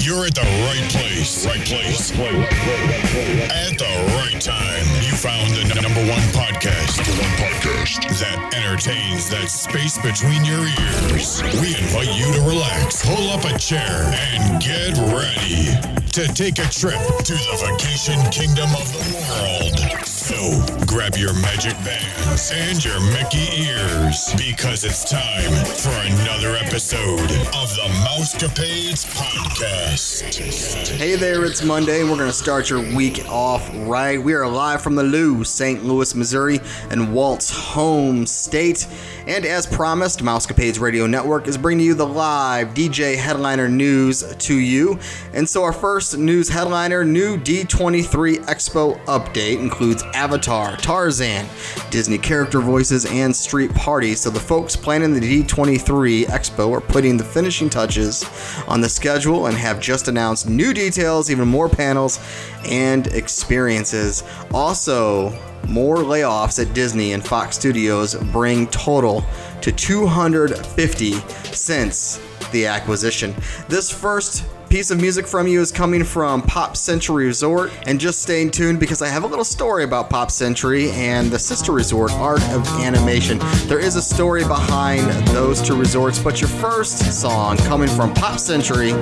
You're at the right place. Right place. At the right time. You found the number one podcast. Number one podcast that entertains that space between your ears. We invite you to relax, pull up a chair, and get ready to take a trip to the vacation kingdom of the world. So grab your magic bands and your Mickey ears because it's time for another episode of the Mousecapades Podcast. Hey there, it's Monday, and we're going to start your week off right. We are live from the Lou, St. Louis, Missouri, and Walt's home state. And as promised, Mousecapades Radio Network is bringing you the live DJ headliner news to you. And so, our first news headliner new D23 Expo update includes Avatar, Tarzan, Disney character voices, and street parties. So, the folks planning the D23 Expo are putting the finishing touches on the schedule and have just announced new details, even more panels and experiences. Also, more layoffs at Disney and Fox Studios bring total to 250 since the acquisition. This first piece of music from you is coming from Pop Century Resort. And just stay tuned because I have a little story about Pop Century and the sister resort, Art of Animation. There is a story behind those two resorts, but your first song coming from Pop Century,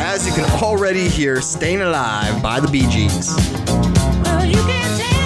as you can already hear, Staying Alive by the Bee Gees. Well,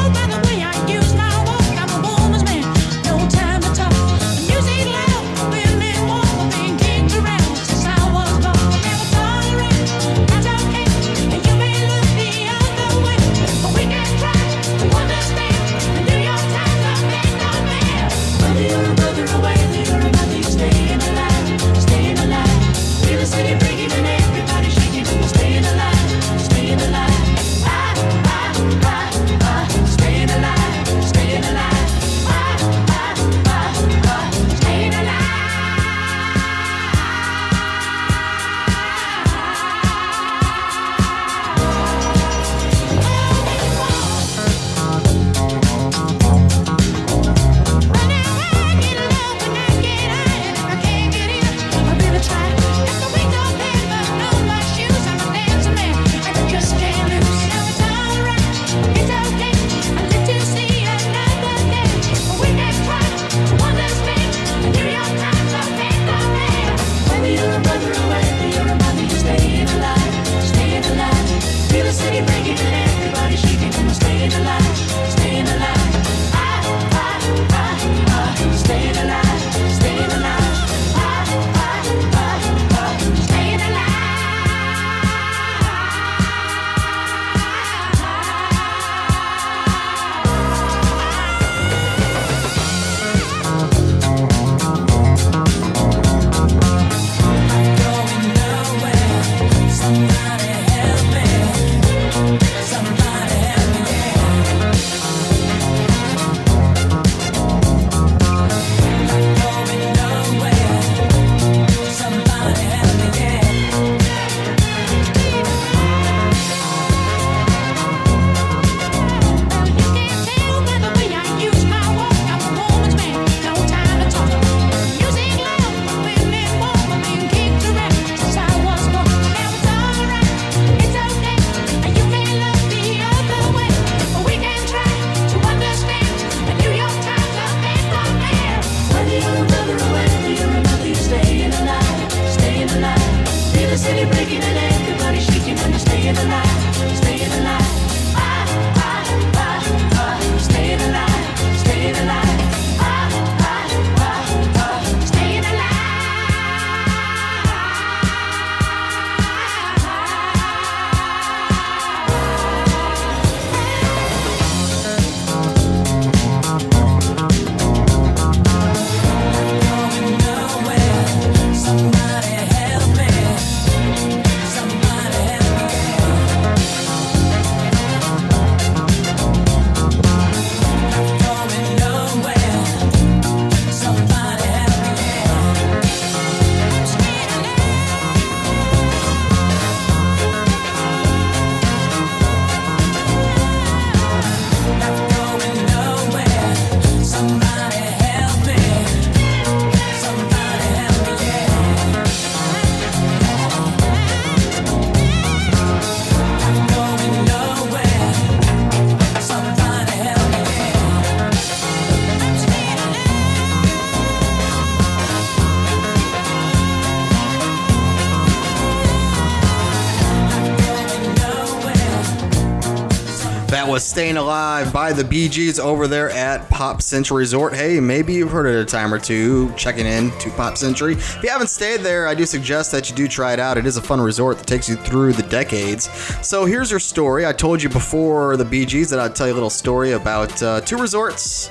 was Staying Alive by the Bee Gees over there at Pop Century Resort. Hey, maybe you've heard it a time or two checking in to Pop Century. If you haven't stayed there, I do suggest that you do try it out. It is a fun resort that takes you through the decades. So here's your story. I told you before the Bee Gees that I'd tell you a little story about uh, two resorts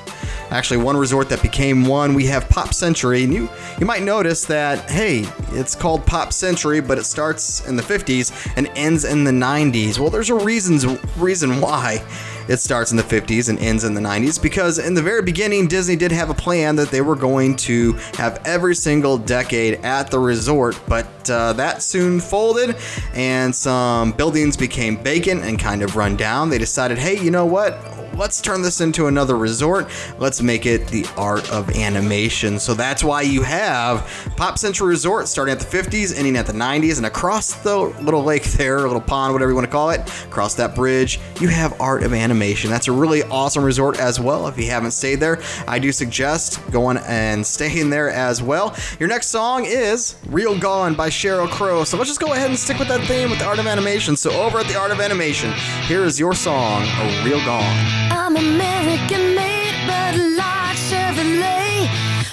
actually one resort that became one. We have Pop Century, and you you might notice that hey, it's called Pop Century, but it starts in the 50s and ends in the 90s. Well, there's a reasons reason why it starts in the 50s and ends in the 90s because in the very beginning Disney did have a plan that they were going to have every single decade at the resort, but uh, that soon folded and some buildings became vacant and kind of run down. They decided, hey, you know what? let's turn this into another resort. Let's make it the art of animation. So that's why you have Pop Century Resort starting at the 50s, ending at the 90s, and across the little lake there, a little pond, whatever you want to call it, across that bridge, you have art of animation. That's a really awesome resort as well. If you haven't stayed there, I do suggest going and staying there as well. Your next song is Real Gone by Sheryl Crow. So let's just go ahead and stick with that theme with the art of animation. So over at the art of animation, here is your song, A Real Gone. I'm American made, but like Chevrolet.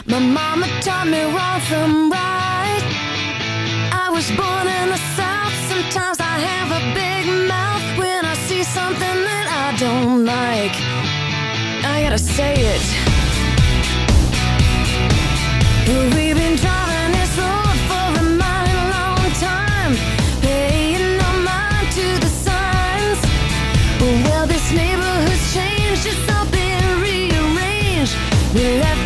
My mama taught me wrong from right. I was born in the South. Sometimes I have a big mouth when I see something don't like. I gotta say it. We've been driving this road for a mighty long time, paying no mind to the signs. Well, this neighborhood's changed, it's all been rearranged. We left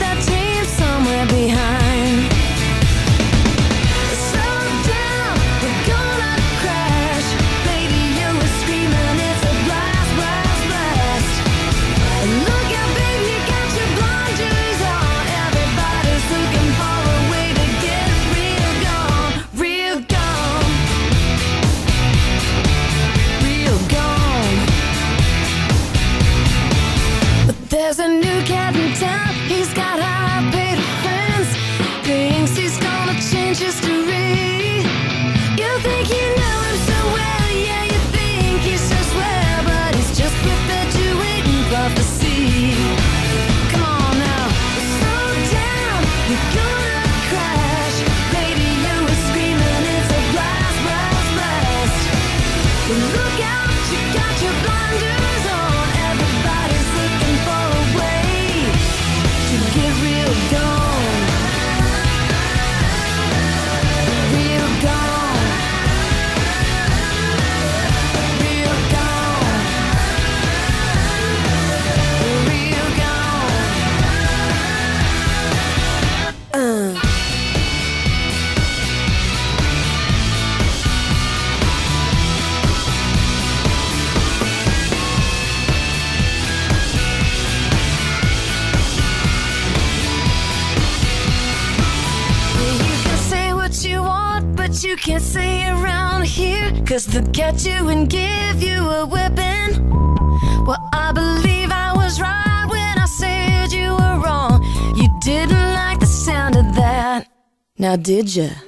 Did ya?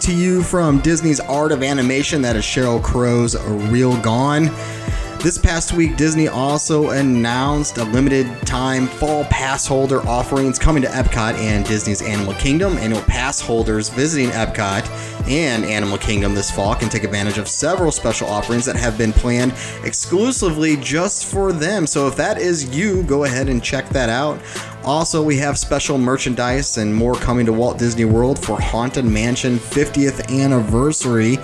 To you from Disney's Art of Animation. That is Sheryl Crow's Real Gone. This past week, Disney also announced a limited time fall pass holder offerings coming to Epcot and Disney's Animal Kingdom. Annual pass holders visiting Epcot and Animal Kingdom this fall can take advantage of several special offerings that have been planned exclusively just for them. So if that is you, go ahead and check that out. Also, we have special merchandise and more coming to Walt Disney World for Haunted Mansion 50th anniversary.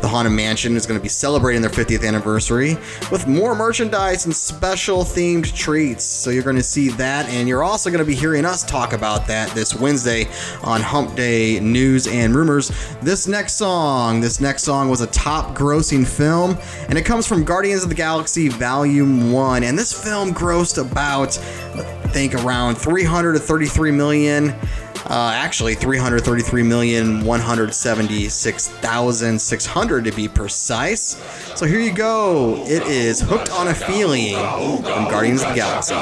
The Haunted Mansion is going to be celebrating their 50th anniversary with more merchandise and special themed treats. So you're going to see that, and you're also going to be hearing us talk about that this Wednesday on Hump Day News and Rumors. This next song, this next song was a top grossing film, and it comes from Guardians of the Galaxy Volume 1. And this film grossed about, I think, around 333 million. Uh, actually, 303,176,600 to be precise. So here you go. It is Hooked on a Feeling from Guardians of the Galaxy.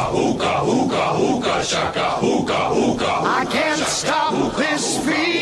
I can't stop this feeling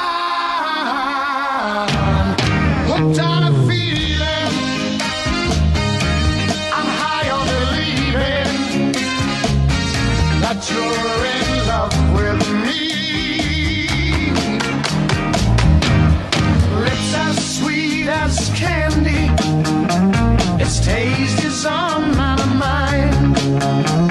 Taste is on my mind.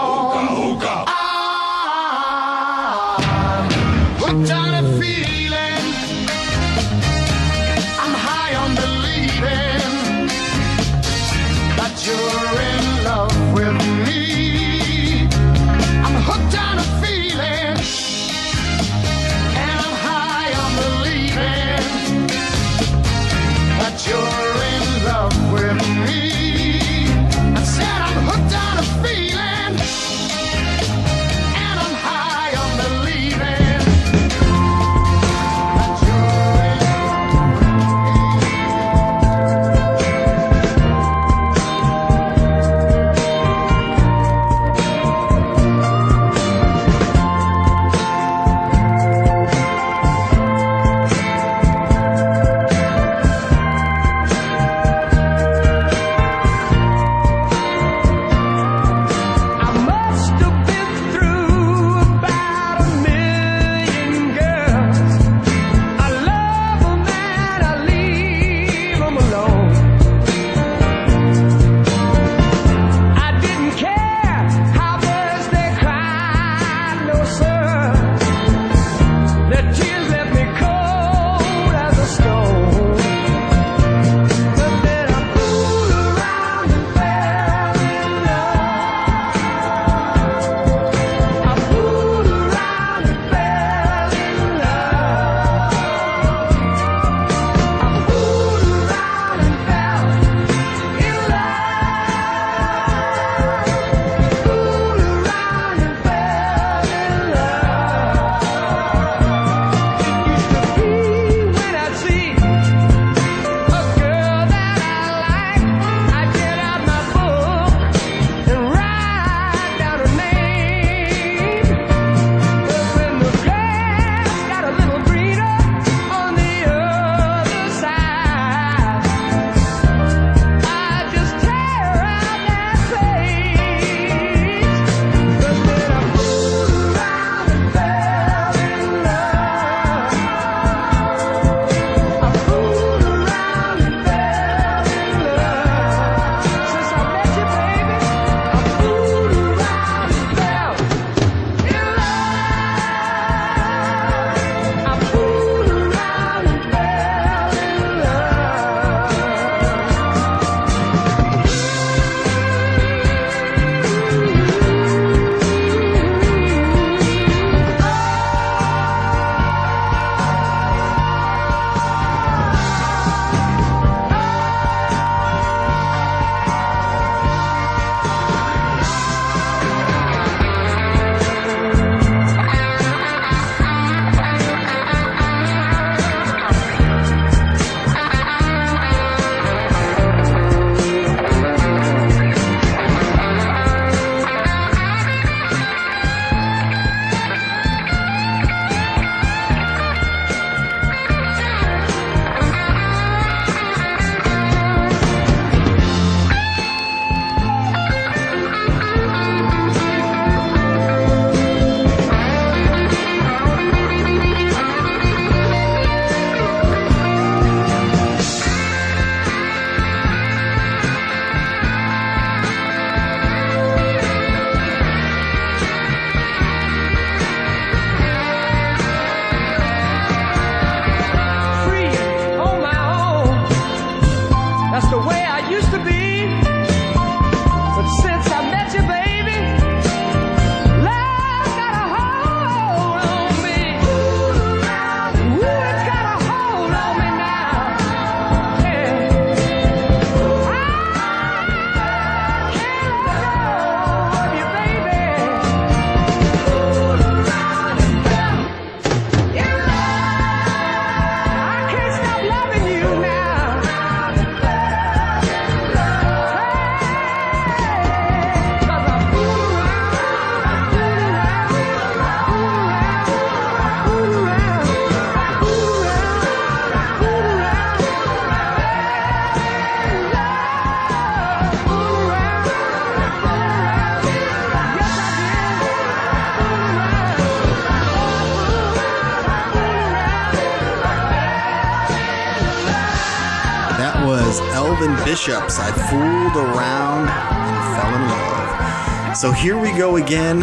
So here we go again.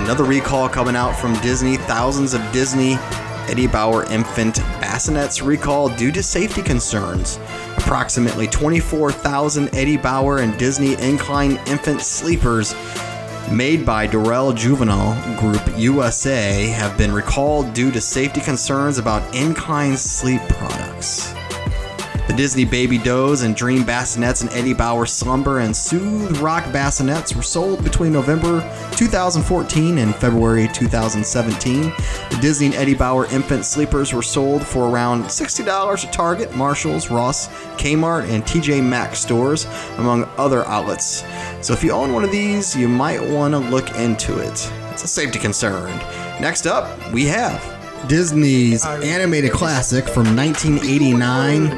Another recall coming out from Disney. Thousands of Disney Eddie Bauer infant bassinets recall due to safety concerns. Approximately 24,000 Eddie Bauer and Disney Incline infant sleepers made by Dorel Juvenile Group USA have been recalled due to safety concerns about Incline sleep products. The Disney Baby Doze and Dream Bassinets and Eddie Bauer Slumber and Soothe Rock Bassinets were sold between November 2014 and February 2017. The Disney and Eddie Bauer infant sleepers were sold for around $60 at Target, Marshalls, Ross, Kmart, and TJ Maxx stores, among other outlets. So if you own one of these, you might want to look into it. It's a safety concern. Next up, we have Disney's animated classic from 1989,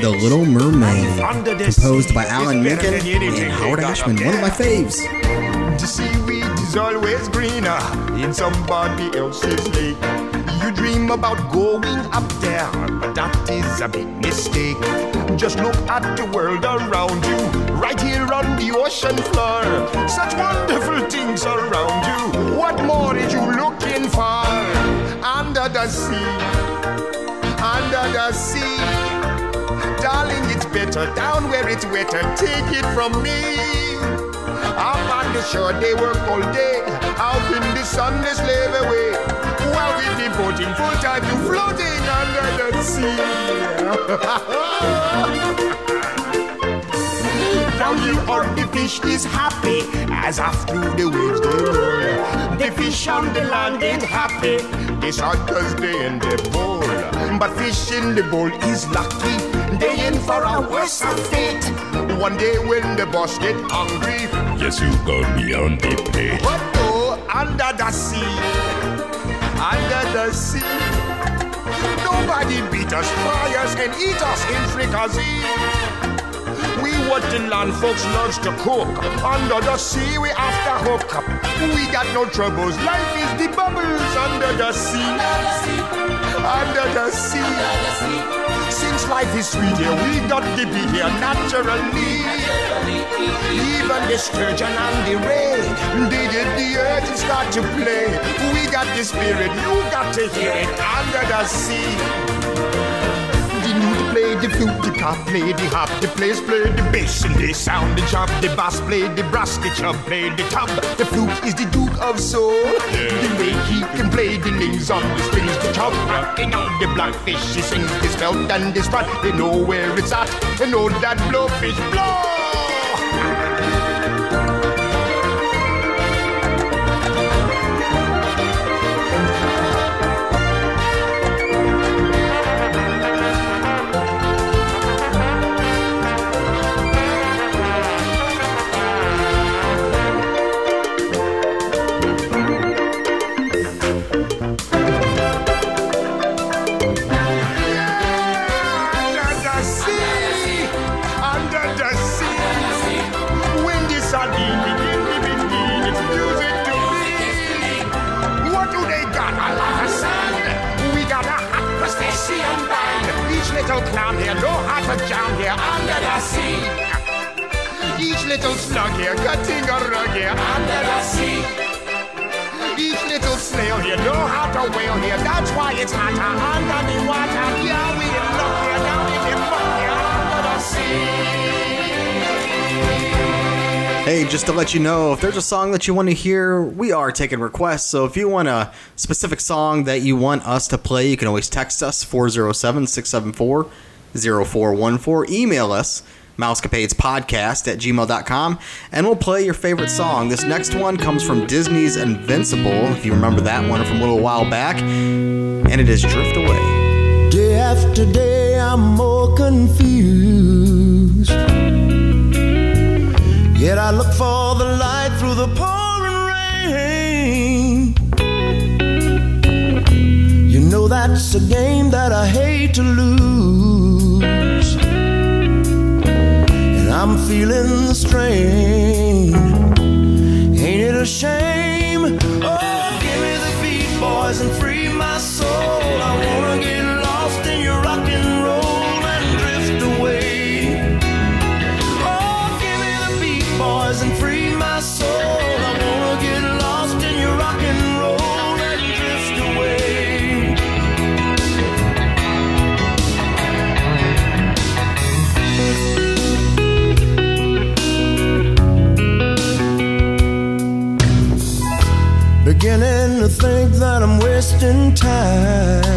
The Little Mermaid, composed by Alan Menken and Howard Ashman, one of my faves. The seaweed is always greener in somebody else's lake. You dream about going up there, but that is a big mistake. Just look at the world around you, right here on the ocean floor. Such wonderful things around you. What more are you the sea, under the sea. Darling, it's better down where it's wetter. Take it from me. Up on the shore, they work all day. Out in the sun, they slave away. While we devoting full time to floating under the sea. Down here on the fish is happy as after the waves they roll. The fish on the land ain't happy. They shot cause they in the bowl. But fish in the bowl is lucky. They in for a worse fate. One day when the boss get hungry, Yes, you got me on the plate. but oh, under the sea, under the sea. Nobody beat us, fry us, and eat us in fricassee. We the land folks loves to cook. Under the sea, we after hook. Up. We got no troubles. Life is the bubbles under the sea. Under the sea. Since life is sweet here, we got to be here naturally. Even the sturgeon and the ray, they get the earth and start to play. We got the spirit, you got to hear it under the sea. The lute flute, the cop play the hop, the players play the bass and they sound the chop. The bass play the brass, the chub play the tub. The flute is the duke of soul. The way he can play the names on the strings, the chub rocking on the blackfish. He sings his belt and his front. They know where it's at. They know that blowfish blow. To jam here under the sea. Each little slug here cutting a rug here under the sea. Each little snail here know how to here. That's why it's hotter under the water. Yeah, we here down in the here under the sea. Hey, just to let you know, if there's a song that you want to hear, we are taking requests. So if you want a specific song that you want us to play, you can always text us 407 674 0414. Email us mousecapadespodcast at gmail.com and we'll play your favorite song. This next one comes from Disney's Invincible, if you remember that one from a little while back, and it is Drift Away. Day after day, I'm more confused. Yet I look for the light through the pouring rain. You know that's a game that I hate to lose. I'm feeling the strain. Ain't it a shame? Oh, give me the beat, boys, and free think that I'm wasting time.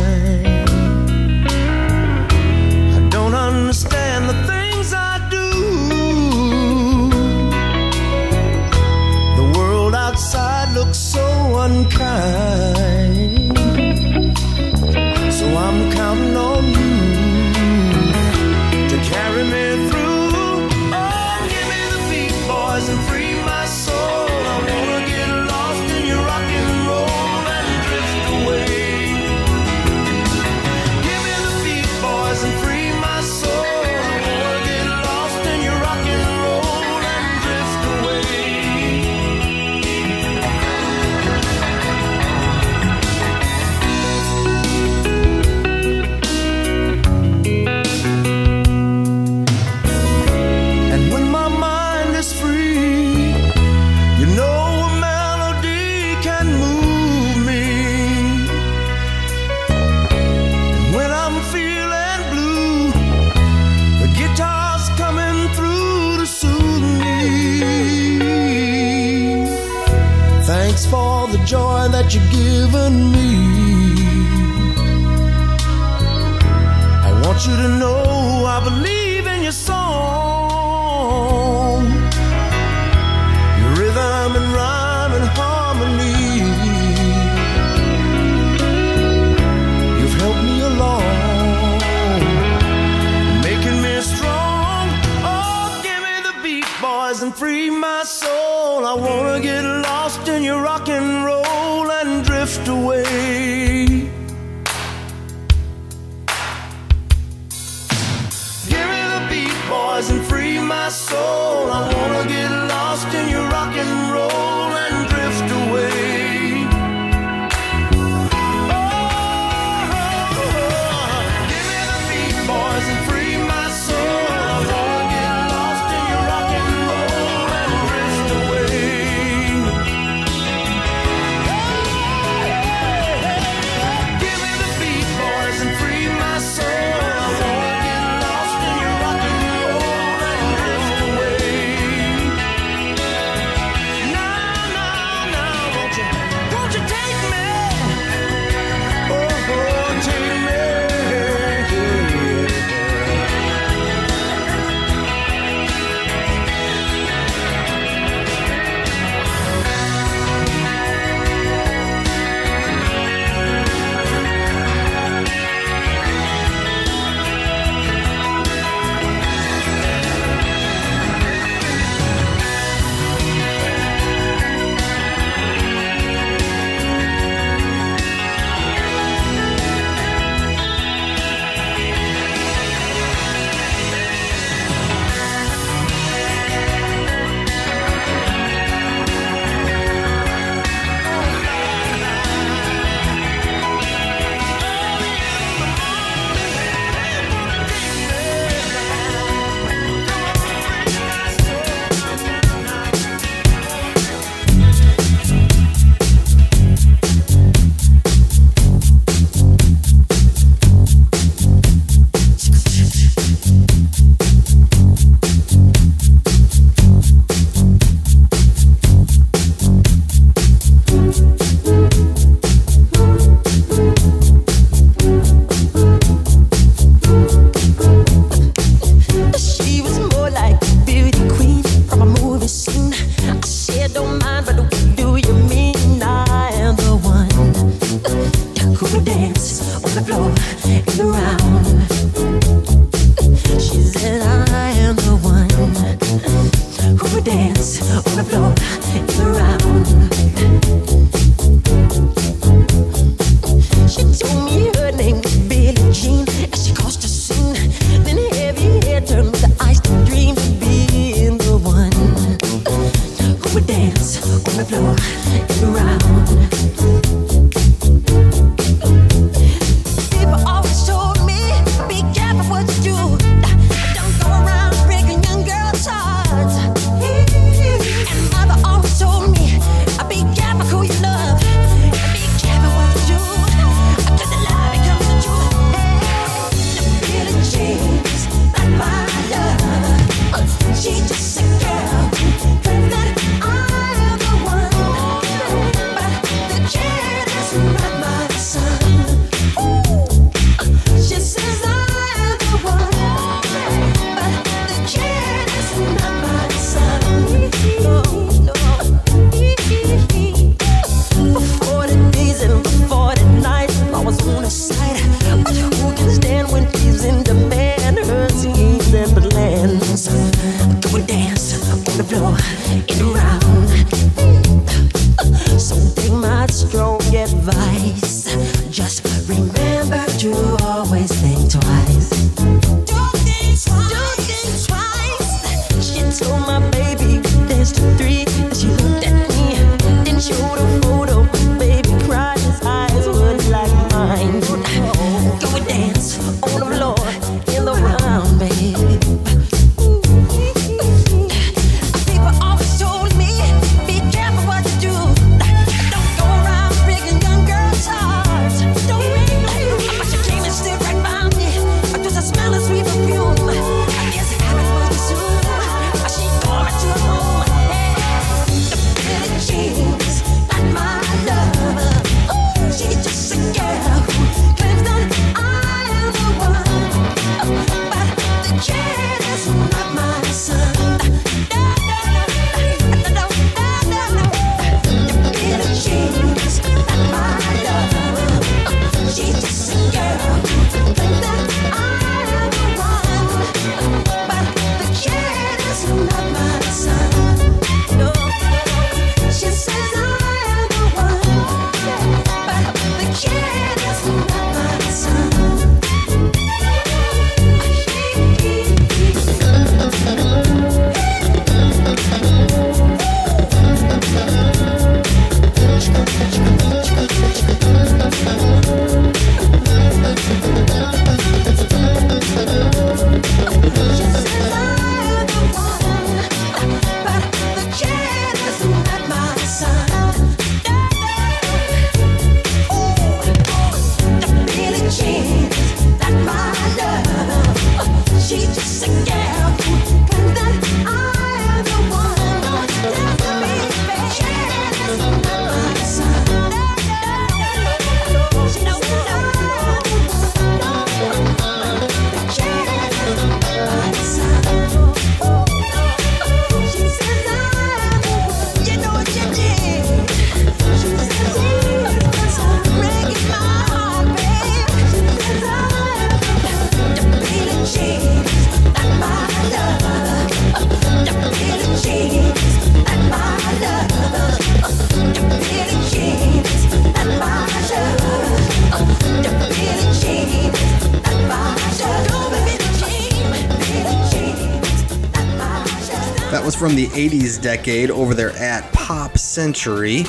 80s decade over there at Pop Century.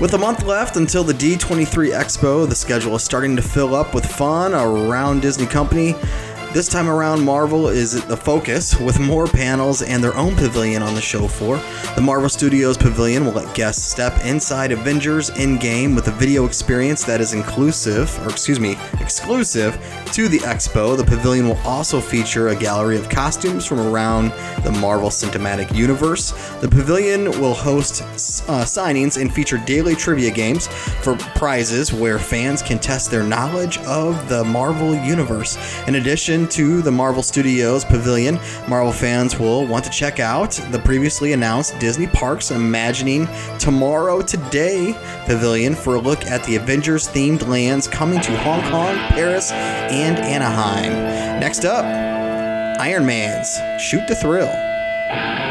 With a month left until the D23 Expo, the schedule is starting to fill up with fun around Disney Company. This time around, Marvel is the focus with more panels and their own pavilion on the show floor. The Marvel Studios Pavilion will let guests step inside Avengers Endgame with a video experience that is inclusive, or excuse me, exclusive to the expo. The pavilion will also feature a gallery of costumes from around the Marvel Cinematic Universe. The pavilion will host uh, signings and feature daily trivia games for prizes where fans can test their knowledge of the Marvel Universe. In addition to the Marvel Studios Pavilion, Marvel fans will want to check out the previously announced Disney Parks Imagining Tomorrow Today Pavilion for a look at the Avengers themed lands coming to Hong Kong, Paris, and Anaheim. Next up, Iron Man's Shoot the Thrill.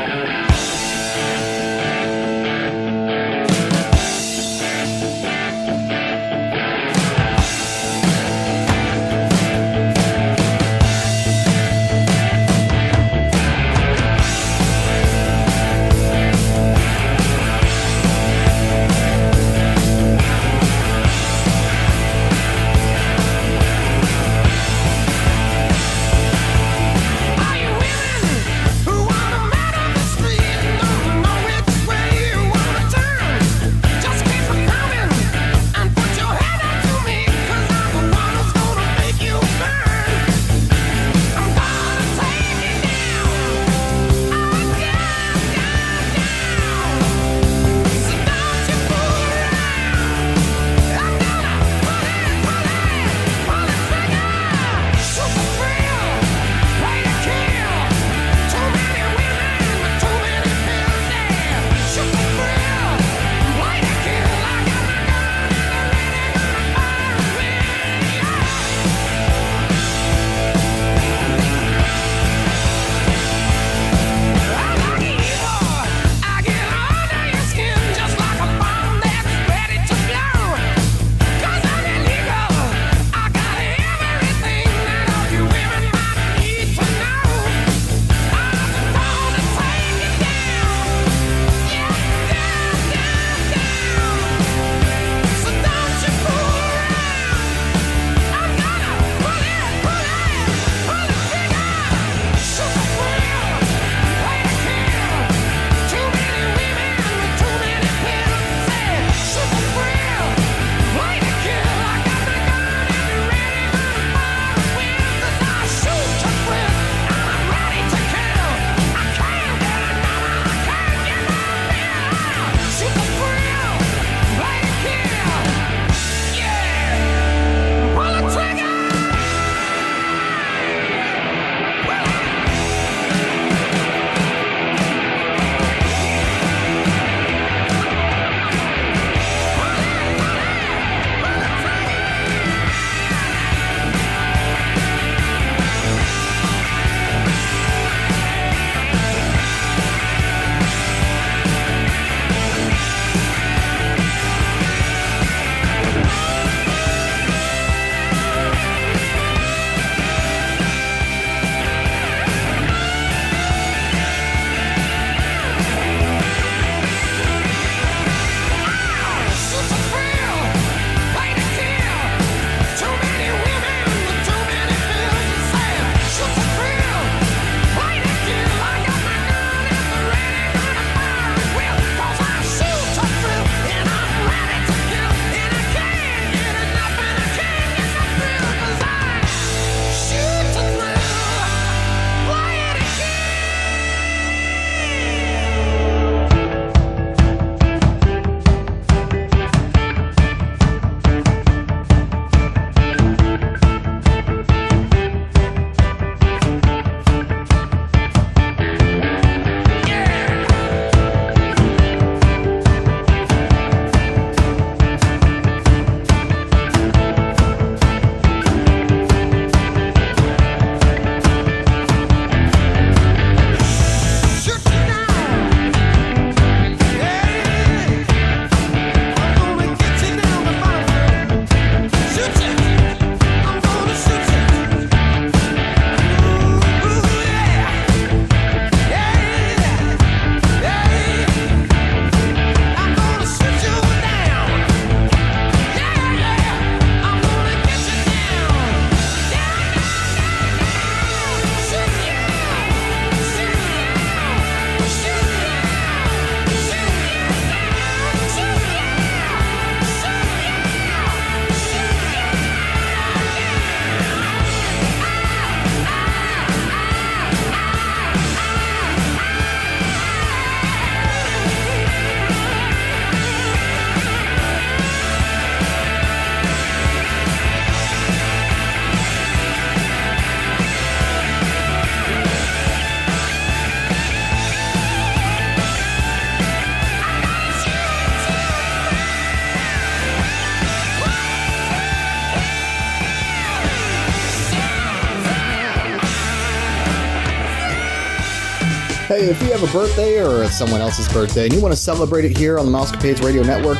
Have a birthday or it's someone else's birthday and you want to celebrate it here on the Mousecapades Radio Network,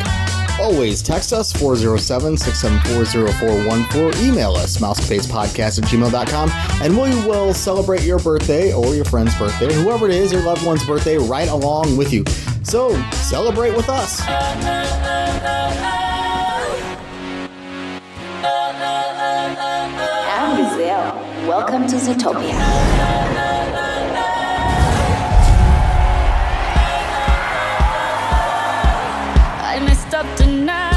always text us 407 674 0414. Email us mousecapadespodcast at gmail.com and we will celebrate your birthday or your friend's birthday, whoever it is, your loved one's birthday, right along with you. So celebrate with us. Welcome to Zootopia. Up tonight.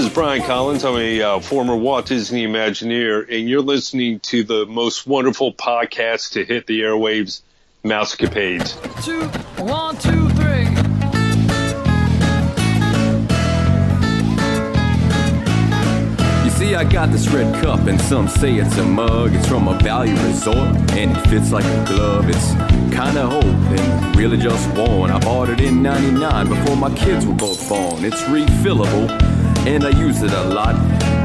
Is Brian Collins. I'm a uh, former Walt Disney Imagineer, and you're listening to the most wonderful podcast to hit the airwaves, Mousecapades. two, one, two, three. You see, I got this red cup, and some say it's a mug. It's from a value resort, and it fits like a glove. It's kinda old and really just worn. I bought it in 99 before my kids were both born. It's refillable, and I use it a lot.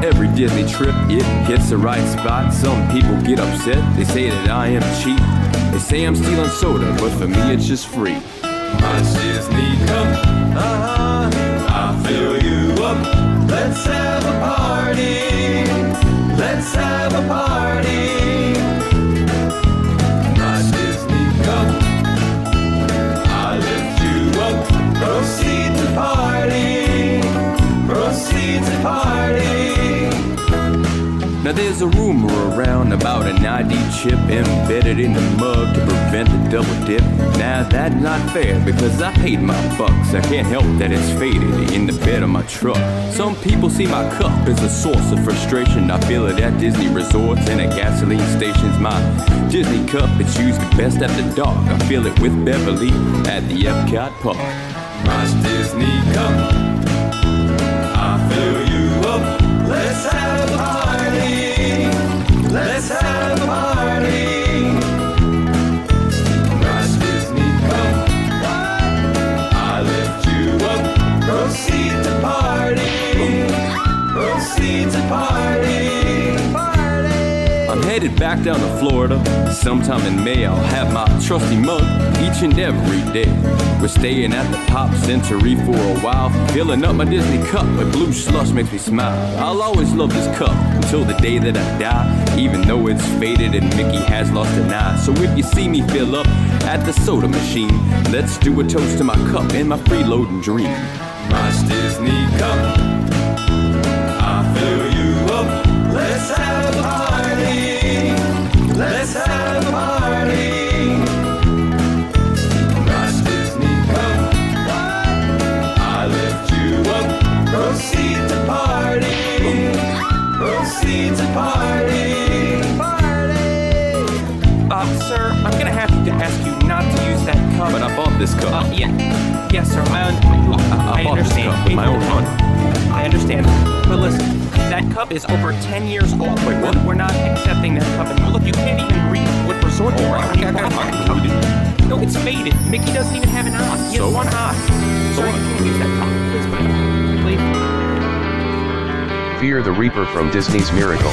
Every Disney trip, it hits the right spot. Some people get upset, they say that I am cheap. They say I'm stealing soda, but for me, it's just free. My Disney cup, uh-huh, I fill you up. Let's have a party. Let's have a party. Now there's a rumor around about an ID chip embedded in the mug to prevent the double dip. Now that's not fair because I paid my bucks. I can't help that it's faded in the bed of my truck. Some people see my cup as a source of frustration. I feel it at Disney resorts and at gasoline stations. My Disney cup, it's used best the dark. I feel it with Beverly at the Epcot Park. My Disney cup. I fill you up. Let's have a party. Let's headed back down to Florida. Sometime in May, I'll have my trusty mug each and every day. We're staying at the Pop Century for a while, filling up my Disney cup with blue slush makes me smile. I'll always love this cup until the day that I die, even though it's faded and Mickey has lost an eye. So if you see me fill up at the soda machine, let's do a toast to my cup and my freeloading dream. My Disney cup. Uh, yeah. Yes, sir. I, un- I I understand. cup my own money. I understand. But listen, that cup is over 10 years old. Wait, what? We're not accepting that cup anymore. Look, you can't even read what resort Oh, you're I, at. I, No, it's faded. Mickey doesn't even have an eye. He So? has one eye. Sir, you can't use that cup. Please put it down. Please. Fear the Reaper from Disney's Miracle.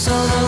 solo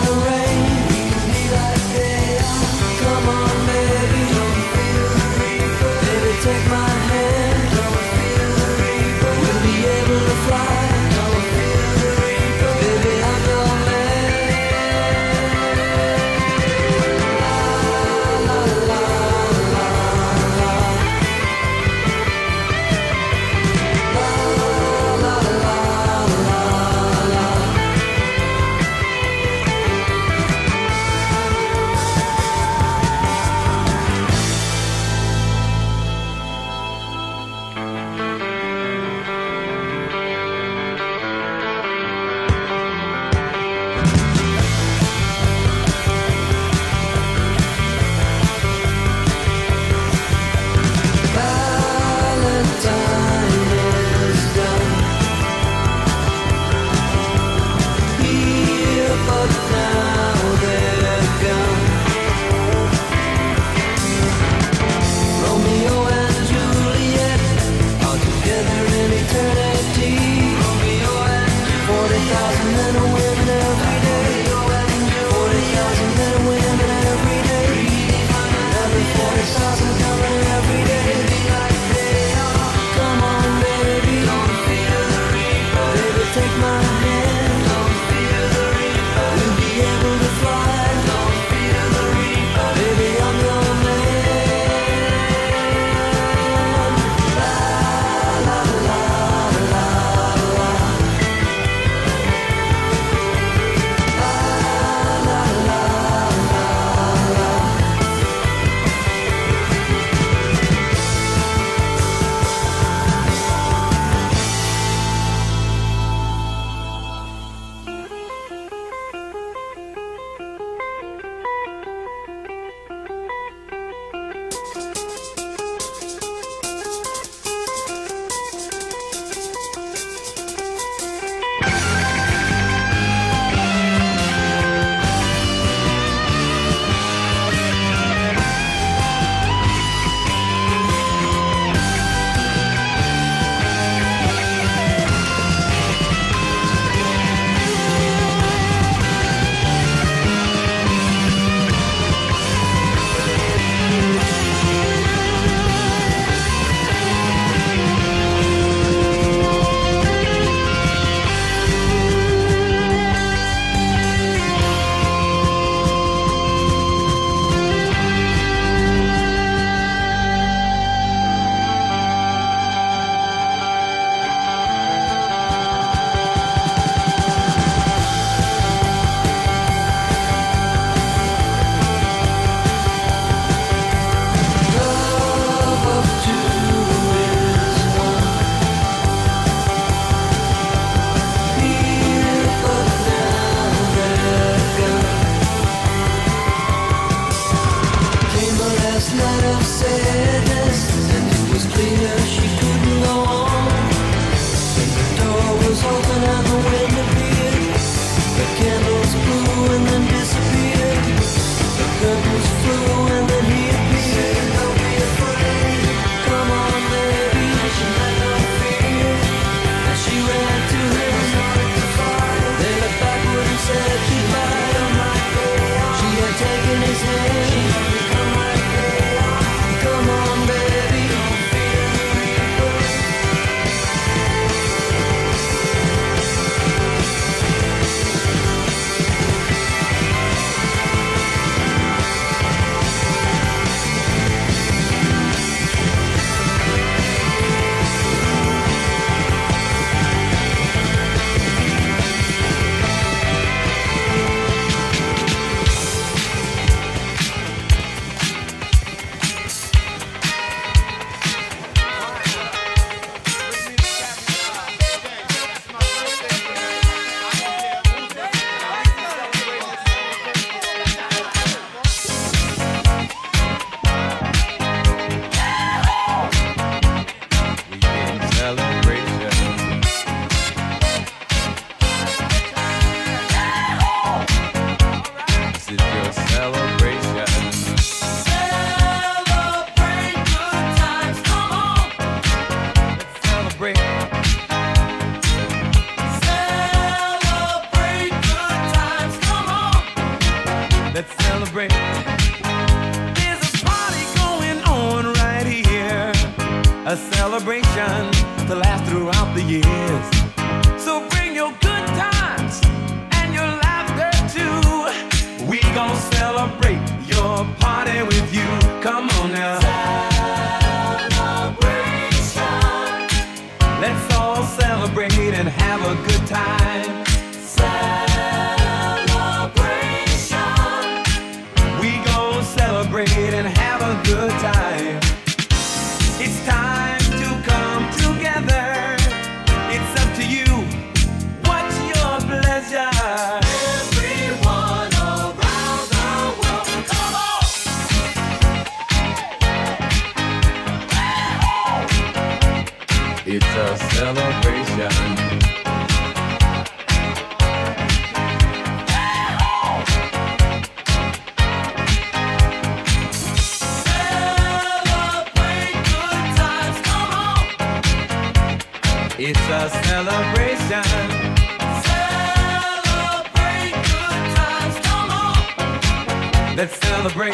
Let's celebrate.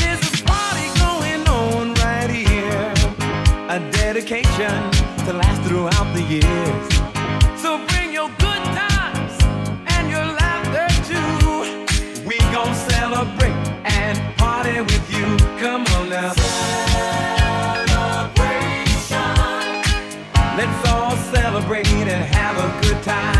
There's a party going on right here. A dedication to last throughout the years. So bring your good times and your laughter too. We gon' celebrate and party with you. Come on now. Celebration. Let's all celebrate and have a good time.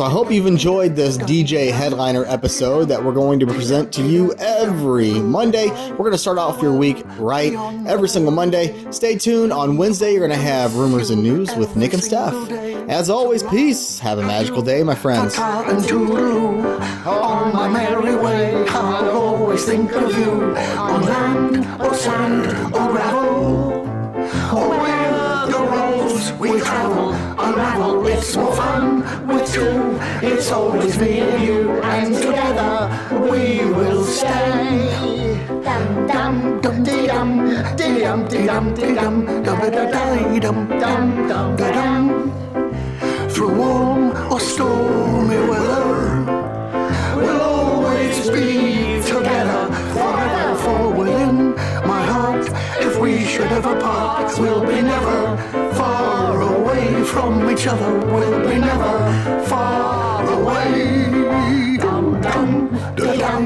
So I hope you've enjoyed this DJ headliner episode that we're going to present to you every Monday. We're going to start off your week right every single Monday. Stay tuned. On Wednesday, you're going to have rumors and news with Nick and Steph. As always, peace. Have a magical day, my friends. On my merry way, I'll always think of you. On land or sand or gravel, we travel unravel. It's more fun with two. It's always me and you, and together we will stay. Dum dum dum dee dum dee dum dee dum dee dum dum dum dum dum dum. Through warm or stormy weather, we'll always be together forever. For within my heart, if we should ever part, we'll be never far away from each other. We'll be never far away. Dum dum da dum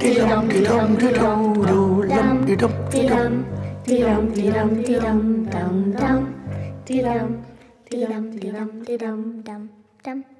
dee dum dee dum dee dum doo dum dee dum dee dum Dee dum dee dum dee dum dum dum dee dum dee dum dee dum dee dum dum dum